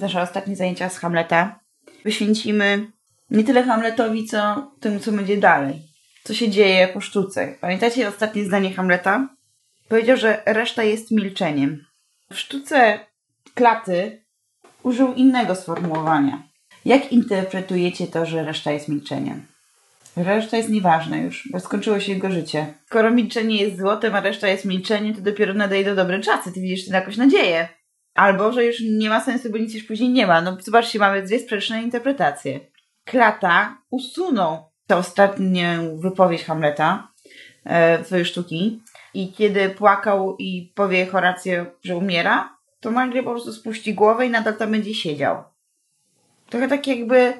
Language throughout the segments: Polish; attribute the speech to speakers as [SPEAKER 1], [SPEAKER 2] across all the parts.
[SPEAKER 1] nasze ostatnie zajęcia z Hamleta, poświęcimy nie tyle Hamletowi, co temu, co będzie dalej. Co się dzieje po sztuce. Pamiętacie ostatnie zdanie Hamleta? Powiedział, że reszta jest milczeniem. W sztuce klaty użył innego sformułowania. Jak interpretujecie to, że reszta jest milczeniem? Reszta jest nieważna już, bo skończyło się jego życie. Skoro milczenie jest złotem, a reszta jest milczeniem, to dopiero nadejdą dobre czasy. Ty widzisz tym jakąś nadzieję. Albo, że już nie ma sensu, bo nic już później nie ma. No zobaczcie, mamy dwie sprzeczne interpretacje. Klata usunął tę ostatnią wypowiedź Hamleta e, swojej sztuki i kiedy płakał i powie Horację, że umiera, to nagle po prostu spuści głowę i nadal tam będzie siedział. Trochę tak jakby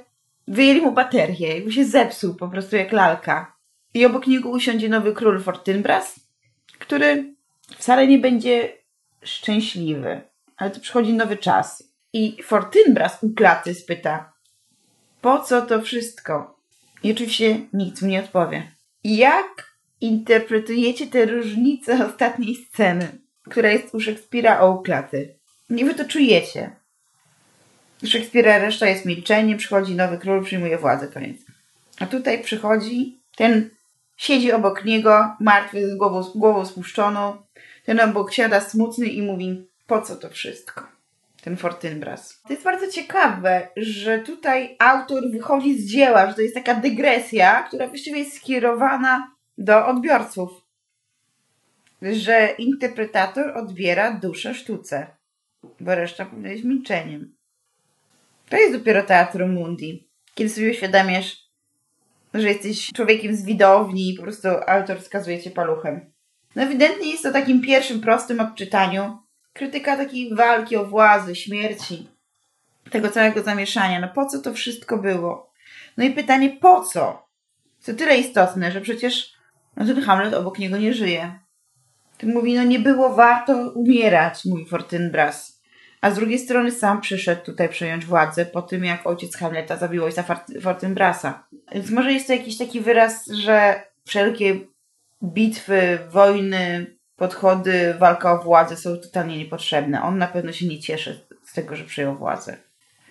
[SPEAKER 1] wyjęli mu baterię, jakby się zepsuł po prostu jak lalka. I obok niego usiądzie nowy król Fortinbras, który wcale nie będzie szczęśliwy. Ale tu przychodzi nowy czas. I Fortinbras u klaty spyta, po co to wszystko? I oczywiście nikt mu nie odpowie. Jak interpretujecie te różnice ostatniej sceny, która jest u Szekspira o u klaty? Nie wy to czujecie. U Szekspira reszta jest milczenie, przychodzi nowy król, przyjmuje władzę, koniec. A tutaj przychodzi, ten siedzi obok niego, martwy, z głową, głową spuszczoną. Ten obok siada smutny i mówi, po co to wszystko? Ten Fortinbras. To jest bardzo ciekawe, że tutaj autor wychodzi z dzieła, że to jest taka dygresja, która właściwie jest skierowana do odbiorców. Że interpretator odbiera duszę sztuce, bo reszta powinna być milczeniem. To jest dopiero teatrum mundi. Kiedy sobie uświadamiasz, że jesteś człowiekiem z widowni i po prostu autor wskazuje cię paluchem. No ewidentnie jest to takim pierwszym prostym odczytaniu. Krytyka takiej walki o władzę, śmierci, tego całego zamieszania. No po co to wszystko było? No i pytanie po co? To tyle istotne, że przecież no ten Hamlet obok niego nie żyje. Ten mówi, no nie było warto umierać, mówi Fortinbras. A z drugiej strony sam przyszedł tutaj przejąć władzę po tym, jak ojciec Hamleta zabił ojca Fortinbrasa. Więc może jest to jakiś taki wyraz, że wszelkie bitwy, wojny, podchody, walka o władzę są totalnie niepotrzebne. On na pewno się nie cieszy z tego, że przejął władzę.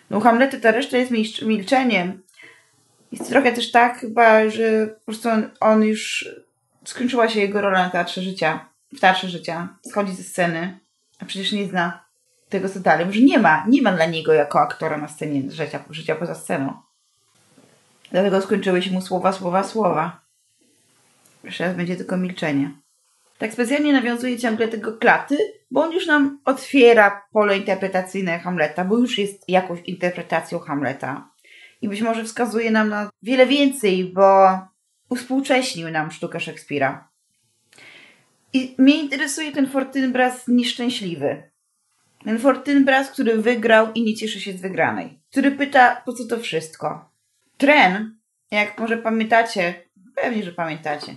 [SPEAKER 1] No u Hamlety ta reszta jest milczeniem. Jest trochę też tak chyba, że po prostu on, on już skończyła się jego rola na teatrze życia, w teatrze życia. Schodzi ze sceny, a przecież nie zna tego, co dalej. Może nie ma, nie ma dla niego jako aktora na scenie życia, życia poza sceną. Dlatego skończyły się mu słowa, słowa, słowa. Jeszcze raz będzie tylko milczenie. Tak specjalnie nawiązuje ciągle tego klaty, bo on już nam otwiera pole interpretacyjne Hamleta, bo już jest jakąś interpretacją Hamleta. I być może wskazuje nam na wiele więcej, bo uspółcześnił nam sztukę Szekspira. I mnie interesuje ten Fortinbras nieszczęśliwy. Ten Fortinbras, który wygrał i nie cieszy się z wygranej. Który pyta, po co to wszystko. Tren, jak może pamiętacie, pewnie, że pamiętacie,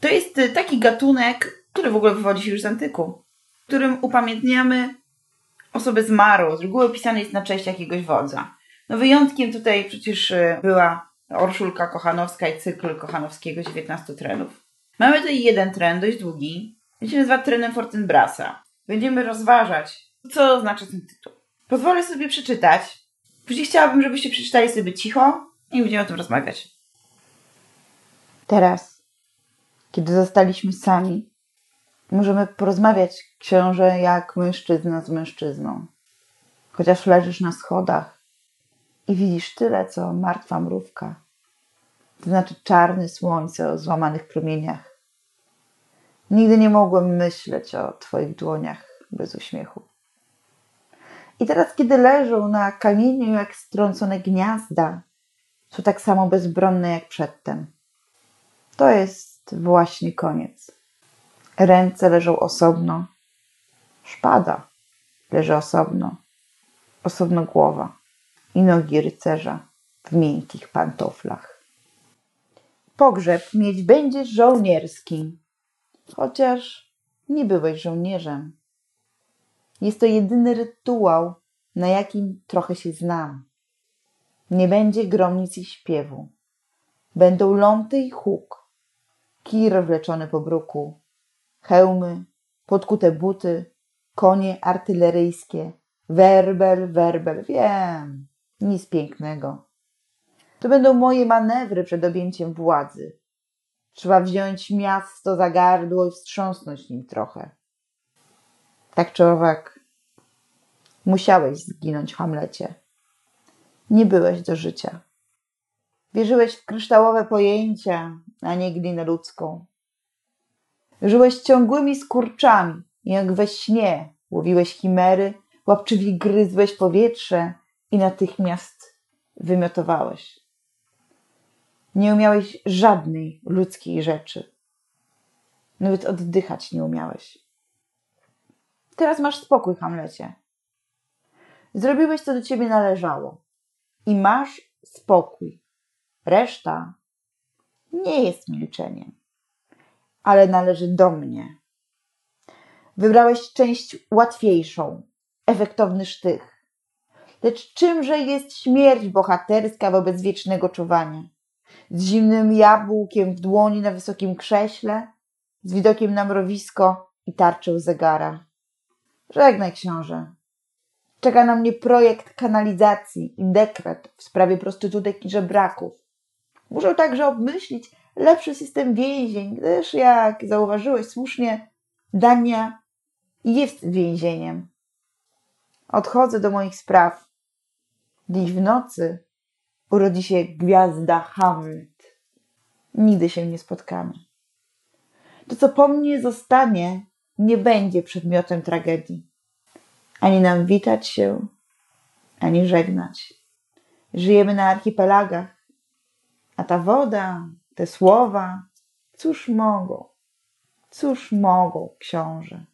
[SPEAKER 1] to jest taki gatunek, który w ogóle wywodzi się już z antyku, w którym upamiętniamy osobę zmarłą. Z reguły opisany jest na cześć jakiegoś wodza. No wyjątkiem tutaj przecież była Orszulka Kochanowska i cykl Kochanowskiego 19 trenów. Mamy tutaj jeden tren, dość długi. Się nazywa trenem Fortinbrasa. Będziemy rozważać, co znaczy ten tytuł. Pozwolę sobie przeczytać. Później chciałabym, żebyście przeczytali sobie cicho i będziemy o tym rozmawiać. Teraz, kiedy zostaliśmy sami, możemy porozmawiać, książę, jak mężczyzna z mężczyzną. Chociaż leżysz na schodach i widzisz tyle, co martwa mrówka. To znaczy czarne słońce o złamanych promieniach. Nigdy nie mogłem myśleć o Twoich dłoniach bez uśmiechu. I teraz, kiedy leżą na kamieniu jak strącone gniazda, są tak samo bezbronne jak przedtem. To jest właśnie koniec. Ręce leżą osobno, szpada leży osobno, osobno głowa i nogi rycerza w miękkich pantoflach. Pogrzeb mieć będziesz żołnierski, chociaż nie byłeś żołnierzem. Jest to jedyny rytuał, na jakim trochę się znam. Nie będzie gromnic i śpiewu. Będą ląty i huk, kir wleczony po bruku, hełmy, podkute buty, konie artyleryjskie, Werbel, werbel, wiem, nic pięknego. To będą moje manewry przed objęciem władzy. Trzeba wziąć miasto za gardło i wstrząsnąć nim trochę. Tak czy owak, musiałeś zginąć, Hamlecie. Nie byłeś do życia. Wierzyłeś w kryształowe pojęcia, a nie glinę ludzką. Żyłeś ciągłymi skurczami, jak we śnie łowiłeś chimery, łapczywie gryzłeś powietrze i natychmiast wymiotowałeś. Nie umiałeś żadnej ludzkiej rzeczy. Nawet oddychać nie umiałeś. Teraz masz spokój, Hamlecie. Zrobiłeś, co do ciebie należało. I masz spokój. Reszta nie jest milczeniem, ale należy do mnie. Wybrałeś część łatwiejszą, efektowny sztych. Lecz czymże jest śmierć bohaterska wobec wiecznego czuwania? Z zimnym jabłkiem w dłoni na wysokim krześle, z widokiem na mrowisko i tarczę zegara. Żegnaj, książę. Czeka na mnie projekt kanalizacji i dekret w sprawie prostytutek i żebraków. Muszę także obmyślić lepszy system więzień, gdyż, jak zauważyłeś słusznie, Dania jest więzieniem. Odchodzę do moich spraw. Dziś w nocy urodzi się gwiazda Hamlet. Nigdy się nie spotkamy. To, co po mnie zostanie, nie będzie przedmiotem tragedii. Ani nam witać się, ani żegnać. Żyjemy na archipelagach, a ta woda, te słowa, cóż mogą, cóż mogą, książę.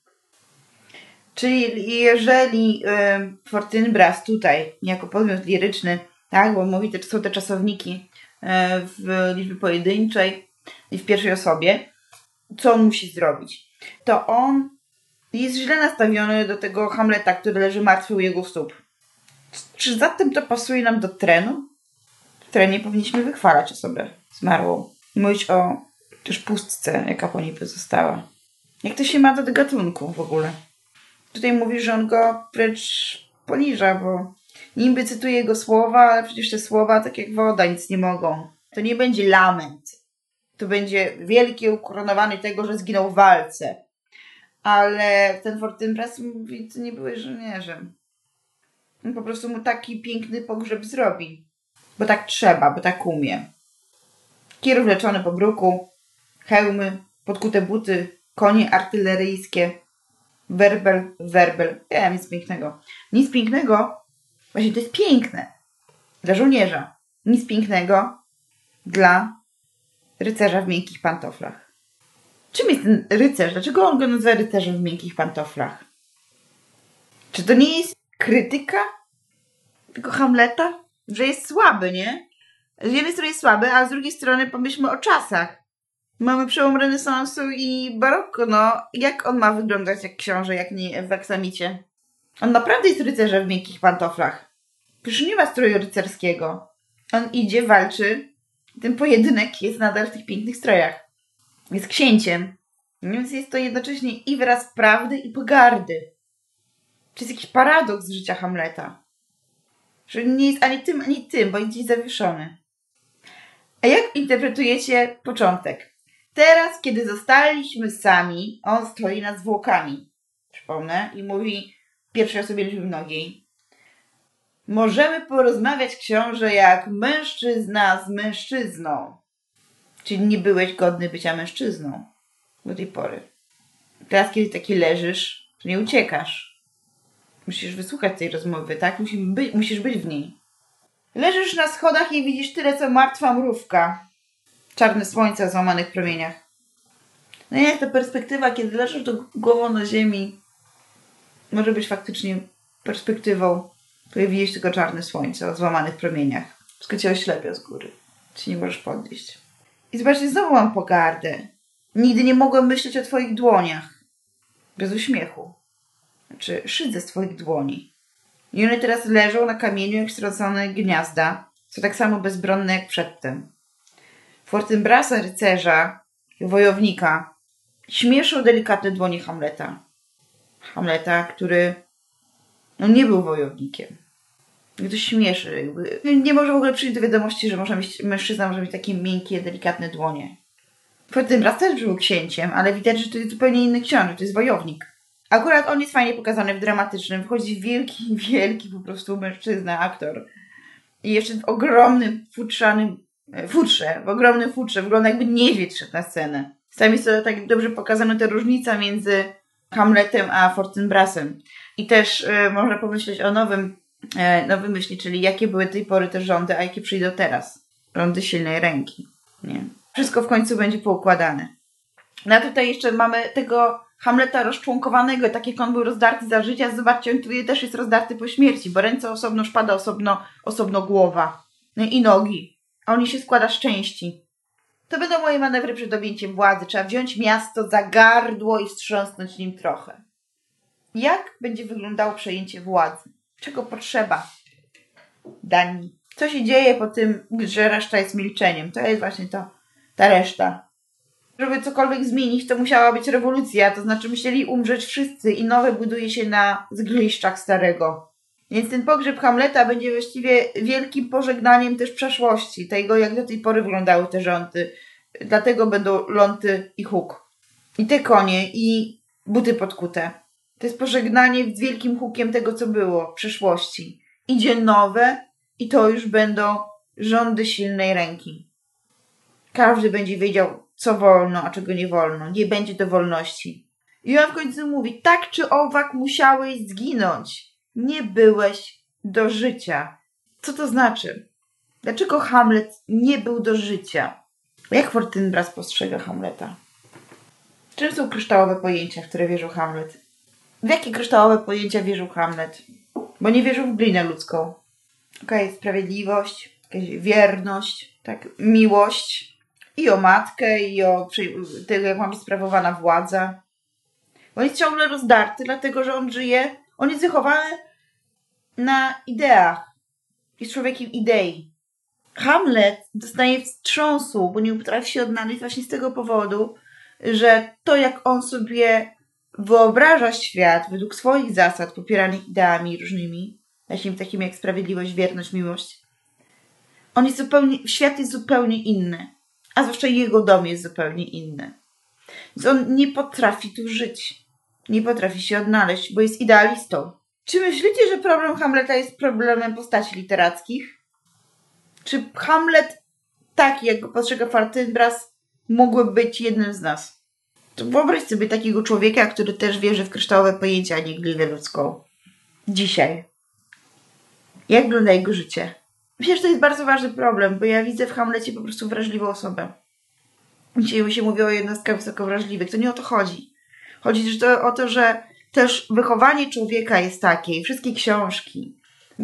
[SPEAKER 1] Czyli jeżeli y, Fortynbras tutaj, jako podmiot liryczny, tak, bo mówi, że są te czasowniki y, w liczbie pojedynczej i w pierwszej osobie, co on musi zrobić? To on jest źle nastawiony do tego Hamleta, który leży martwy u jego stóp. Czy zatem to pasuje nam do trenu? W trenie powinniśmy wychwalać osobę zmarłą. Mówić o też pustce, jaka po niej pozostała. Jak to się ma do gatunku w ogóle? Tutaj mówi, że on go precz poniża, bo niby cytuje jego słowa, ale przecież te słowa, tak jak woda, nic nie mogą. To nie będzie lament. To będzie wielkie ukoronowanie tego, że zginął w walce. Ale ten Fortinbras mówi, to nie byłeś żołnierzem. On po prostu mu taki piękny pogrzeb zrobi. Bo tak trzeba, bo tak umie. Kir wleczony po bruku, hełmy, podkute buty, konie artyleryjskie, werbel, werbel. Ja nic pięknego. Nic pięknego, właśnie to jest piękne dla żołnierza. Nic pięknego dla rycerza w miękkich pantoflach. Czym jest ten rycerz? Dlaczego on go nazywa rycerzem w miękkich pantoflach? Czy to nie jest krytyka tego Hamleta? Że jest słaby, nie? Z jednej strony jest słaby, a z drugiej strony pomyślmy o czasach. Mamy przełom renesansu i barokko, no. Jak on ma wyglądać jak książę, jak nie w aksamicie? On naprawdę jest rycerzem w miękkich pantoflach. Przecież nie ma stroju rycerskiego. On idzie, walczy. Ten pojedynek jest nadal w tych pięknych strojach. Jest księciem. Więc jest to jednocześnie i wyraz prawdy i pogardy. Czy jest jakiś paradoks życia Hamleta? Że nie jest ani tym, ani tym, bo jest gdzieś zawieszony. A jak interpretujecie początek? Teraz, kiedy zostaliśmy sami, on stoi nad zwłokami. Przypomnę i mówi pierwszej osobie liczby mnogiej. Możemy porozmawiać, książę, jak mężczyzna z mężczyzną. Czyli nie byłeś godny bycia mężczyzną do tej pory. Teraz, kiedy taki leżysz, to nie uciekasz. Musisz wysłuchać tej rozmowy, tak? Musisz być, musisz być w niej. Leżysz na schodach i widzisz tyle, co martwa mrówka. Czarne słońce o złamanych promieniach. No jak ta perspektywa, kiedy leżysz do głową na ziemi, może być faktycznie perspektywą, której widzisz tylko czarne słońce o złamanych promieniach. Wszystko cię oślepia z góry. Ci nie możesz podnieść. I zobaczcie, znowu mam pogardę. Nigdy nie mogłem myśleć o twoich dłoniach. Bez uśmiechu. Znaczy, szydzę z twoich dłoni. I one teraz leżą na kamieniu jak stracone gniazda. Są tak samo bezbronne jak przedtem. Fortinbrasa rycerza i wojownika śmieszą delikatne dłonie Hamleta. Hamleta, który On nie był wojownikiem. Mnie to śmieszy. Nie może w ogóle przyjść do wiadomości, że może mieć, mężczyzna może mieć takie miękkie, delikatne dłonie. Fortinbras też był księciem, ale widać, że to jest zupełnie inny książę, to jest wojownik. Akurat on jest fajnie pokazany w dramatycznym. Wchodzi wielki, wielki po prostu mężczyzna, aktor. I jeszcze w ogromnym, futrzanym e, futrze, w ogromnym futrze. Wygląda jakby niedźwiedź szedł na scenę. Tam jest to tak dobrze pokazana ta różnica między Hamletem a Fortinbrasem. I też y, można pomyśleć o nowym, y, nowym myśli, czyli jakie były tej pory te rządy, a jakie przyjdą teraz. Rządy silnej ręki. Nie. Wszystko w końcu będzie poukładane. No a tutaj jeszcze mamy tego Hamleta rozczłonkowanego, tak jak on był rozdarty za życia, zobaczcie, on tutaj też jest rozdarty po śmierci, bo ręce osobno, szpada osobno, osobno głowa no i nogi. A on się składa z części. To będą moje manewry przed objęciem władzy. Trzeba wziąć miasto za gardło i wstrząsnąć nim trochę. Jak będzie wyglądało przejęcie władzy? Czego potrzeba Danii? Co się dzieje po tym, że reszta jest milczeniem? To jest właśnie to, ta reszta. Żeby cokolwiek zmienić, to musiała być rewolucja, to znaczy musieli umrzeć wszyscy i nowe buduje się na zgliszczach starego. Więc ten pogrzeb Hamleta będzie właściwie wielkim pożegnaniem też przeszłości, tego jak do tej pory wyglądały te rządy. Dlatego będą ląty i huk. I te konie, i buty podkute. To jest pożegnanie z wielkim hukiem tego, co było, przeszłości. Idzie nowe i to już będą rządy silnej ręki. Każdy będzie wiedział, co wolno, a czego nie wolno. Nie będzie do wolności. I on w końcu mówi, tak czy owak musiałeś zginąć. Nie byłeś do życia. Co to znaczy? Dlaczego Hamlet nie był do życia? Jak Fortinbras postrzega Hamleta? Czym są kryształowe pojęcia, w które wierzył Hamlet? W jakie kryształowe pojęcia wierzył Hamlet? Bo nie wierzył w glinę ludzką. Okej, okay, sprawiedliwość, jakaś wierność, tak, miłość i o matkę, i o tego, jak ma być sprawowana władza. On jest ciągle rozdarty, dlatego że on żyje, on jest wychowany na ideach. Jest człowiekiem idei. Hamlet dostaje wstrząsu, bo nie potrafi się odnaleźć właśnie z tego powodu, że to, jak on sobie wyobraża świat według swoich zasad, popieranych ideami różnymi, właśnie takimi jak sprawiedliwość, wierność, miłość, on jest zupełnie, świat jest zupełnie inny, a zwłaszcza jego dom jest zupełnie inny. Więc on nie potrafi tu żyć. Nie potrafi się odnaleźć, bo jest idealistą. Czy myślicie, że problem Hamleta jest problemem postaci literackich? Czy Hamlet, taki jak go postrzega Fortinbras, mógłby być jednym z nas? To wyobraź sobie takiego człowieka, który też wierzy w kryształowe pojęcia, a nie ludzką. Dzisiaj. Jak wygląda jego życie? Myślę, że to jest bardzo ważny problem, bo ja widzę w Hamlecie po prostu wrażliwą osobę. Dzisiaj się mówi o jednostkach wysoko wrażliwych. To nie o to chodzi. Chodzi to o to, że też wychowanie człowieka jest takie, wszystkie książki,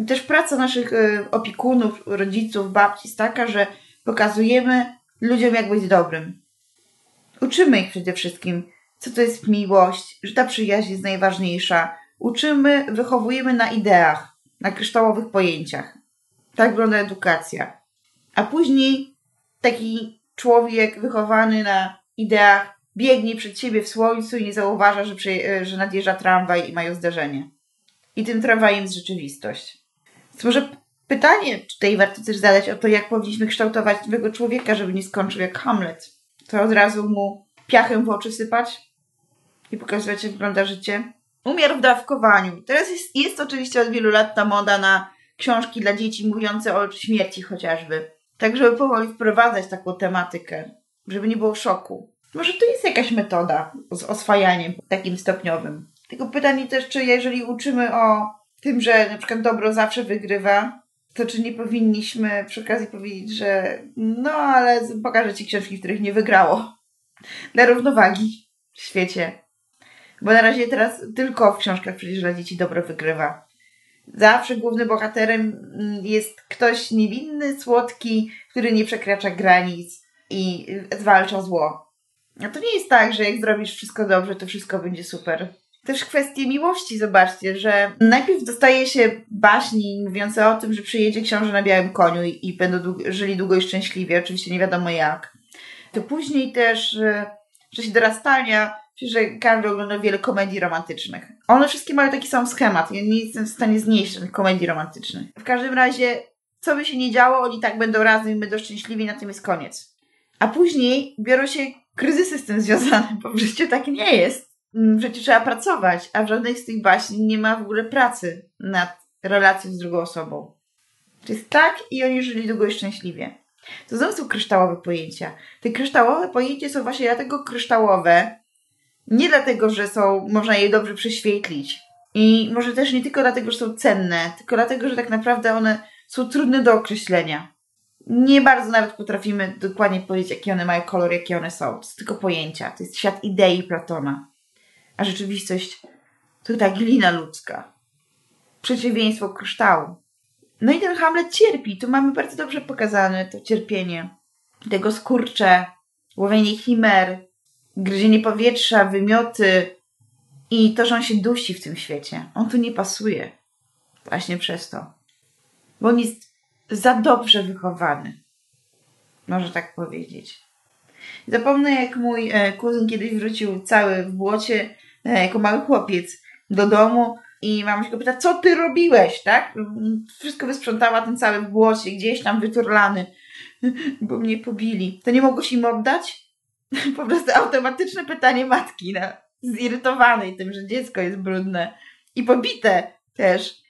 [SPEAKER 1] też praca naszych y, opiekunów, rodziców, babci jest taka, że pokazujemy ludziom, jak być dobrym. Uczymy ich przede wszystkim, co to jest miłość, że ta przyjaźń jest najważniejsza. Uczymy, wychowujemy na ideach, na kryształowych pojęciach. Tak wygląda edukacja. A później taki człowiek wychowany na ideach biegnie przed siebie w słońcu i nie zauważa, że, przy, że nadjeżdża tramwaj i mają zderzenie. I tym tramwajem jest rzeczywistość. Więc może pytanie tutaj warto też zadać o to, jak powinniśmy kształtować nowego człowieka, żeby nie skończył jak Hamlet. To od razu mu piachem w oczy sypać i pokazywać, jak wygląda życie. Umiar w dawkowaniu. Teraz jest, jest oczywiście od wielu lat ta moda na książki dla dzieci mówiące o śmierci chociażby. Tak, żeby powoli wprowadzać taką tematykę, żeby nie było szoku. Może to jest jakaś metoda z oswajaniem takim stopniowym. Tylko pytanie też, czy jeżeli uczymy o tym, że na przykład dobro zawsze wygrywa, to czy nie powinniśmy przy okazji powiedzieć, że no ale pokażę ci książki, w których nie wygrało. Dla równowagi w świecie. Bo na razie teraz tylko w książkach przecież dla dzieci dobro wygrywa. Zawsze głównym bohaterem jest ktoś niewinny, słodki, który nie przekracza granic i zwalcza zło. A to nie jest tak, że jak zrobisz wszystko dobrze, to wszystko będzie super. Też kwestie miłości, zobaczcie, że najpierw dostaje się baśni mówiące o tym, że przyjedzie książę na białym koniu i, będą żyli długo i szczęśliwie, oczywiście nie wiadomo jak. To później też w czasie dorastania, że każdy ogląda wiele komedii romantycznych. One wszystkie mają taki sam schemat. Ja nie jestem w stanie znieść tych komedii romantycznych. W każdym razie, co by się nie działo, oni tak będą razem i będą szczęśliwi, na tym jest koniec. A później biorą się kryzysy z tym związane, bo w życiu tak nie jest. W życiu trzeba pracować, a w żadnej z tych baśni nie ma w ogóle pracy nad relacją z drugą osobą. To jest tak i oni żyli długo i szczęśliwie. To znowu są kryształowe pojęcia. Te kryształowe pojęcia są właśnie dlatego kryształowe, nie dlatego, że są, można je dobrze prześwietlić. I może też nie tylko dlatego, że są cenne, tylko dlatego, że tak naprawdę one są trudne do określenia. Nie bardzo nawet potrafimy dokładnie powiedzieć, jaki one mają kolor, jakie one są. To są tylko pojęcia. To jest świat idei Platona. A rzeczywistość to ta glina ludzka. Przeciwieństwo kryształu. No i ten Hamlet cierpi. Tu mamy bardzo dobrze pokazane to cierpienie. Tego skurcze, łowienie chimer, gryzienie powietrza, wymioty i to, że on się dusi w tym świecie. On tu nie pasuje. Właśnie przez to. Bo on jest za dobrze wychowany. Może tak powiedzieć. Zapomnę, jak mój e, kuzyn kiedyś wrócił cały w błocie, e, jako mały chłopiec, do domu i mama się go pyta, co ty robiłeś, tak? Wszystko wysprzątała, ten cały w błocie, gdzieś tam wyturlany, bo mnie pobili. To nie mogłeś im oddać? Po prostu automatyczne pytanie matki, no, zirytowanej tym, że dziecko jest brudne i pobite też.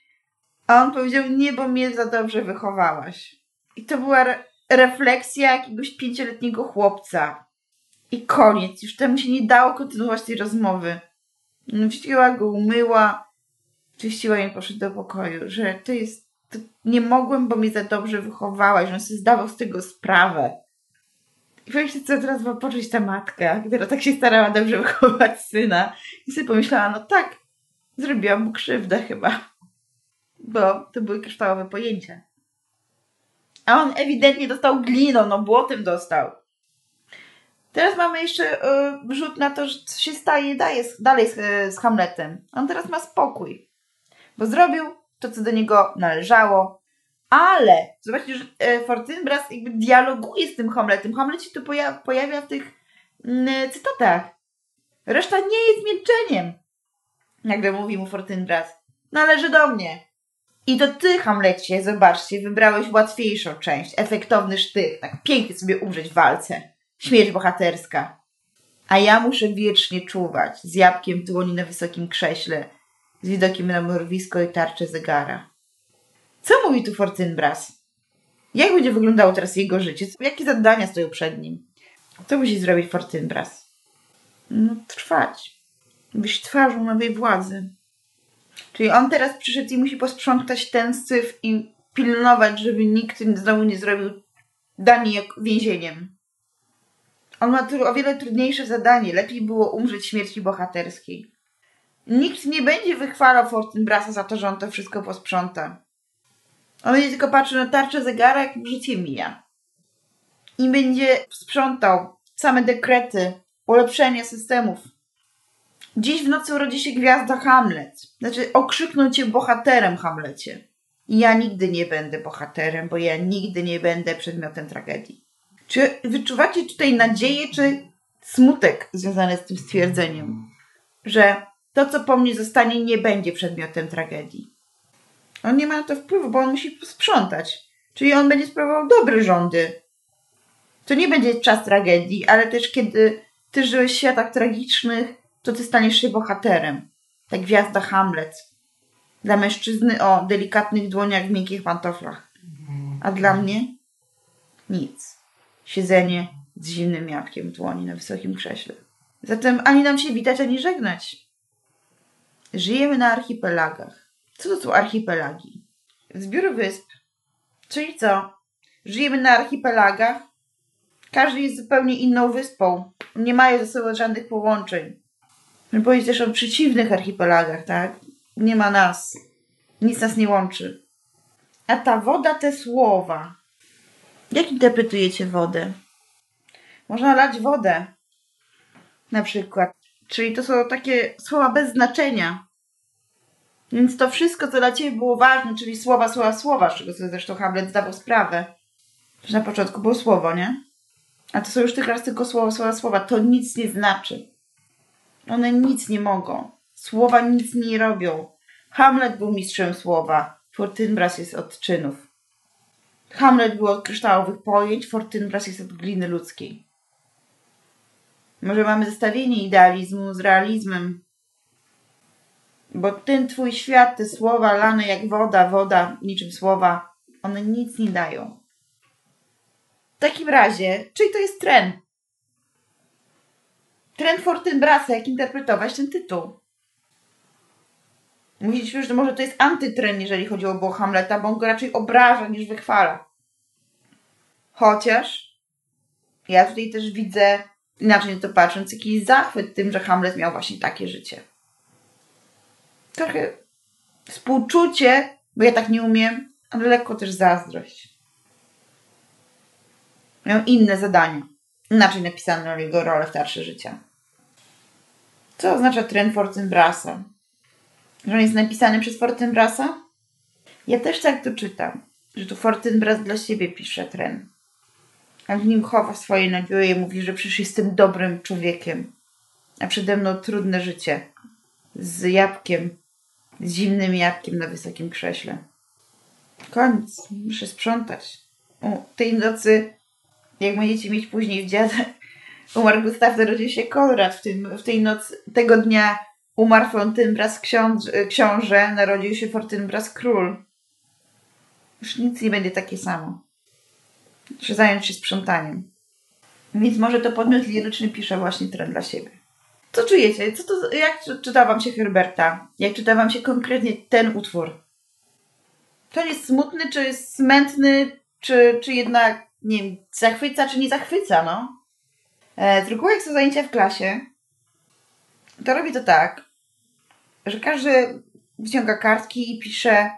[SPEAKER 1] A on powiedział, nie, bo mnie za dobrze wychowałaś. I to była re refleksja jakiegoś pięcioletniego chłopca. I koniec. Już temu się nie dało kontynuować tej rozmowy. Wzięła go, umyła, czyściła i poszedł do pokoju, że to jest, to nie mogłem, bo mnie za dobrze wychowałaś, on sobie zdawał z tego sprawę. I powiem co teraz ma poczuć ta matka, która tak się starała dobrze wychować syna. I sobie pomyślała, no tak, zrobiłam mu krzywdę chyba. Bo to były kryształowe pojęcia. A on ewidentnie dostał gliną, no błotem dostał. Teraz mamy jeszcze y, rzut na to, że się staje daje, dalej z, y, z Hamletem. On teraz ma spokój. Bo zrobił to, co do niego należało, ale zobaczcie, że e, Fortinbras jakby dialoguje z tym Hamletem. Hamlet się tu poja pojawia w tych mm, cytatach. Reszta nie jest milczeniem. Nagle mówi mu Fortinbras. Należy do mnie. I to ty, Hamlecie, zobaczcie, wybrałeś łatwiejszą część, efektowny sztych, tak pięknie sobie umrzeć w walce. Śmierć bohaterska. A ja muszę wiecznie czuwać, z jabłkiem dłoni na wysokim krześle, z widokiem na mrowisko i tarczę zegara. Co mówi tu Fortynbras? Jak będzie wyglądało teraz jego życie? Jakie zadania stoją przed nim? Co musi zrobić Fortynbras? No, trwać. Być twarzą nowej władzy. Czyli on teraz przyszedł i musi posprzątać ten syf i pilnować, żeby nikt znowu nie zrobił Danii więzieniem. On ma o wiele trudniejsze zadanie. Lepiej było umrzeć śmierci bohaterskiej. Nikt nie będzie wychwalał Fortinbrasa za to, że on to wszystko posprząta. On będzie tylko patrzył na tarczę zegara, jak życie mija. I będzie sprzątał same dekrety, ulepszenie systemów. Dziś w nocy urodzi się gwiazda Hamlet. Znaczy, okrzyknął cię bohaterem, Hamlecie. I ja nigdy nie będę bohaterem, bo ja nigdy nie będę przedmiotem tragedii. Czy wyczuwacie tutaj nadzieję, czy smutek związany z tym stwierdzeniem? Że to, co po mnie zostanie, nie będzie przedmiotem tragedii. On nie ma na to wpływu, bo on musi sprzątać. Czyli on będzie sprawował dobre rządy. To nie będzie czas tragedii, ale też kiedy ty żyłeś w światach tragicznych, to ty staniesz się bohaterem. Tak gwiazda Hamlet. Dla mężczyzny o delikatnych dłoniach w miękkich pantoflach. A dla mnie nic. Siedzenie z zimnym jabłkiem dłoni na wysokim krześle. Zatem ani nam się witać, ani żegnać. Żyjemy na archipelagach. Co to są archipelagi? Zbiór wysp. Czyli co? Żyjemy na archipelagach. Każdy jest zupełnie inną wyspą. Nie mają ze sobą żadnych połączeń. Można powiedzieć też o przeciwnych archipelagach, tak? Nie ma nas. Nic nas nie łączy. A ta woda, te słowa. Jak interpretujecie wodę? Można lać wodę. Na przykład. Czyli to są takie słowa bez znaczenia. Więc to wszystko, co dla Ciebie było ważne, czyli słowa, słowa, słowa, z czego sobie zresztą Hamlet zdawał sprawę, że na początku było słowo, nie? A to są już teraz tylko słowa, słowa, słowa. To nic nie znaczy. One nic nie mogą. Słowa nic nie robią. Hamlet był mistrzem słowa. Fortynbras jest od czynów. Hamlet był od kryształowych pojęć, Fortynbras jest od gliny ludzkiej. Może mamy zestawienie idealizmu z realizmem. Bo ten twój świat, te słowa lane jak woda, woda, niczym słowa, one nic nie dają. W takim razie, czyli to jest trend? Trend Fortynbrasa, jak interpretować ten tytuł? Mówiliśmy, że może to jest antytren, jeżeli chodzi o Hamleta, bo on go raczej obraża niż wychwala. Chociaż ja tutaj też widzę, inaczej to patrząc, jakiś zachwyt tym, że Hamlet miał właśnie takie życie. Trochę współczucie, bo ja tak nie umiem, ale lekko też zazdrość. Miał inne zadania. Inaczej napisano jego rolę w starsze życia. Co oznacza trend Fortinbrasa? Że on jest napisany przez Fortinbrasa? Ja też tak to czytam, że tu Fortinbras dla siebie pisze tren. A w nim chowa swoje nadzieje, mówi, że przecież jestem dobrym człowiekiem, a przede mną trudne życie z jabłkiem, z zimnym jabłkiem na wysokim krześle. Koniec, muszę sprzątać. O, tej nocy, jak będziecie mieć później w dziadach, umarł Gustaw, narodził się Konrad. W, tym, w tej nocy, tego dnia umarł Fortynbras książę, książę, narodził się Fortynbras król. Już nic nie będzie takie samo. Muszę zająć się sprzątaniem. Więc może to podmiot liryczny pisze właśnie trend dla siebie. Co czujecie? Co to, jak czyta wam się Herberta? Jak czyta wam się konkretnie ten utwór? To jest smutny, czy jest smętny, czy, czy jednak, nie wiem, zachwyca, czy nie zachwyca, no? E, z reguły jak są zajęcia w klasie, to robi to tak, że każdy wyciąga kartki i pisze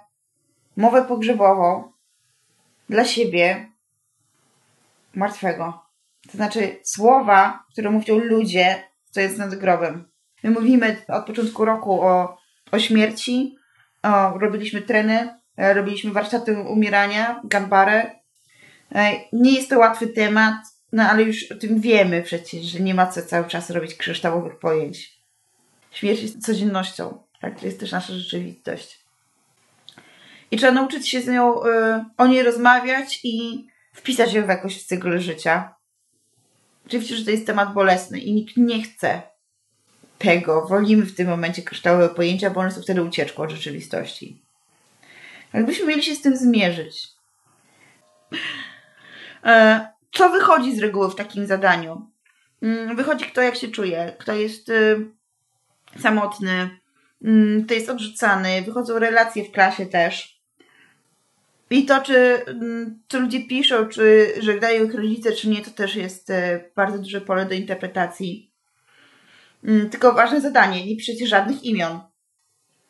[SPEAKER 1] mowę pogrzebową dla siebie martwego. To znaczy słowa, które mówią ludzie, co jest nad grobem. My mówimy od początku roku o, o śmierci, o, robiliśmy treny, e, robiliśmy warsztaty umierania, gambarę. E, nie jest to łatwy temat, no ale już o tym wiemy przecież, że nie ma co cały czas robić kryształowych pojęć. Śmierć jest codziennością, tak? To jest też nasza rzeczywistość. I trzeba nauczyć się z nią, y, o niej rozmawiać i wpisać ją w jakoś w cykl życia. Oczywiście, że to jest temat bolesny i nikt nie chce tego. Wolimy w tym momencie kryształowe pojęcia, bo one są wtedy ucieczką od rzeczywistości. Jakbyśmy mieli się z tym zmierzyć. E, co wychodzi z reguły w takim zadaniu? Mm, wychodzi kto jak się czuje, kto jest y, samotny, mm, kto jest odrzucany, wychodzą relacje w klasie też. I to, czy, mm, czy ludzie piszą, czy żegnają ich rodzice, czy nie, to też jest y, bardzo duże pole do interpretacji. Tylko ważne zadanie, nie piszecie żadnych imion.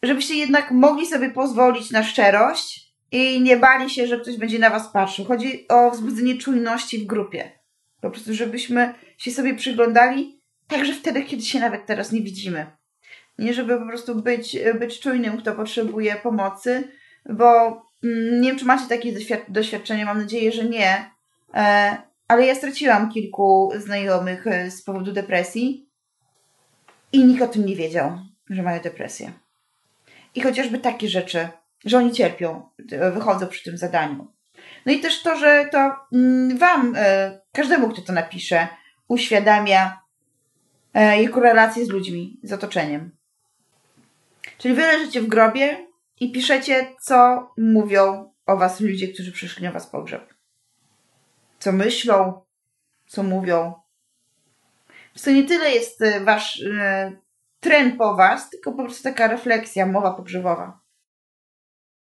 [SPEAKER 1] Żebyście jednak mogli sobie pozwolić na szczerość i nie bali się, że ktoś będzie na was patrzył. Chodzi o wzbudzenie czujności w grupie. Po prostu, żebyśmy się sobie przyglądali, także wtedy, kiedy się nawet teraz nie widzimy. Nie, żeby po prostu być, być czujnym, kto potrzebuje pomocy, bo mm, nie wiem, czy macie takie doświadczenie, mam nadzieję, że nie, e, ale ja straciłam kilku znajomych e, z powodu depresji i nikt o tym nie wiedział, że mają depresję. I chociażby takie rzeczy że oni cierpią, wychodzą przy tym zadaniu. No i też to, że to mm, Wam, e, każdemu, kto to napisze, uświadamia e, jego relacje z ludźmi, z otoczeniem. Czyli wy leżycie w grobie i piszecie, co mówią o Was ludzie, którzy przyszli na Was pogrzeb. Co myślą, co mówią. To nie tyle jest e, Wasz trend po Was, tylko po prostu taka refleksja, mowa pogrzebowa.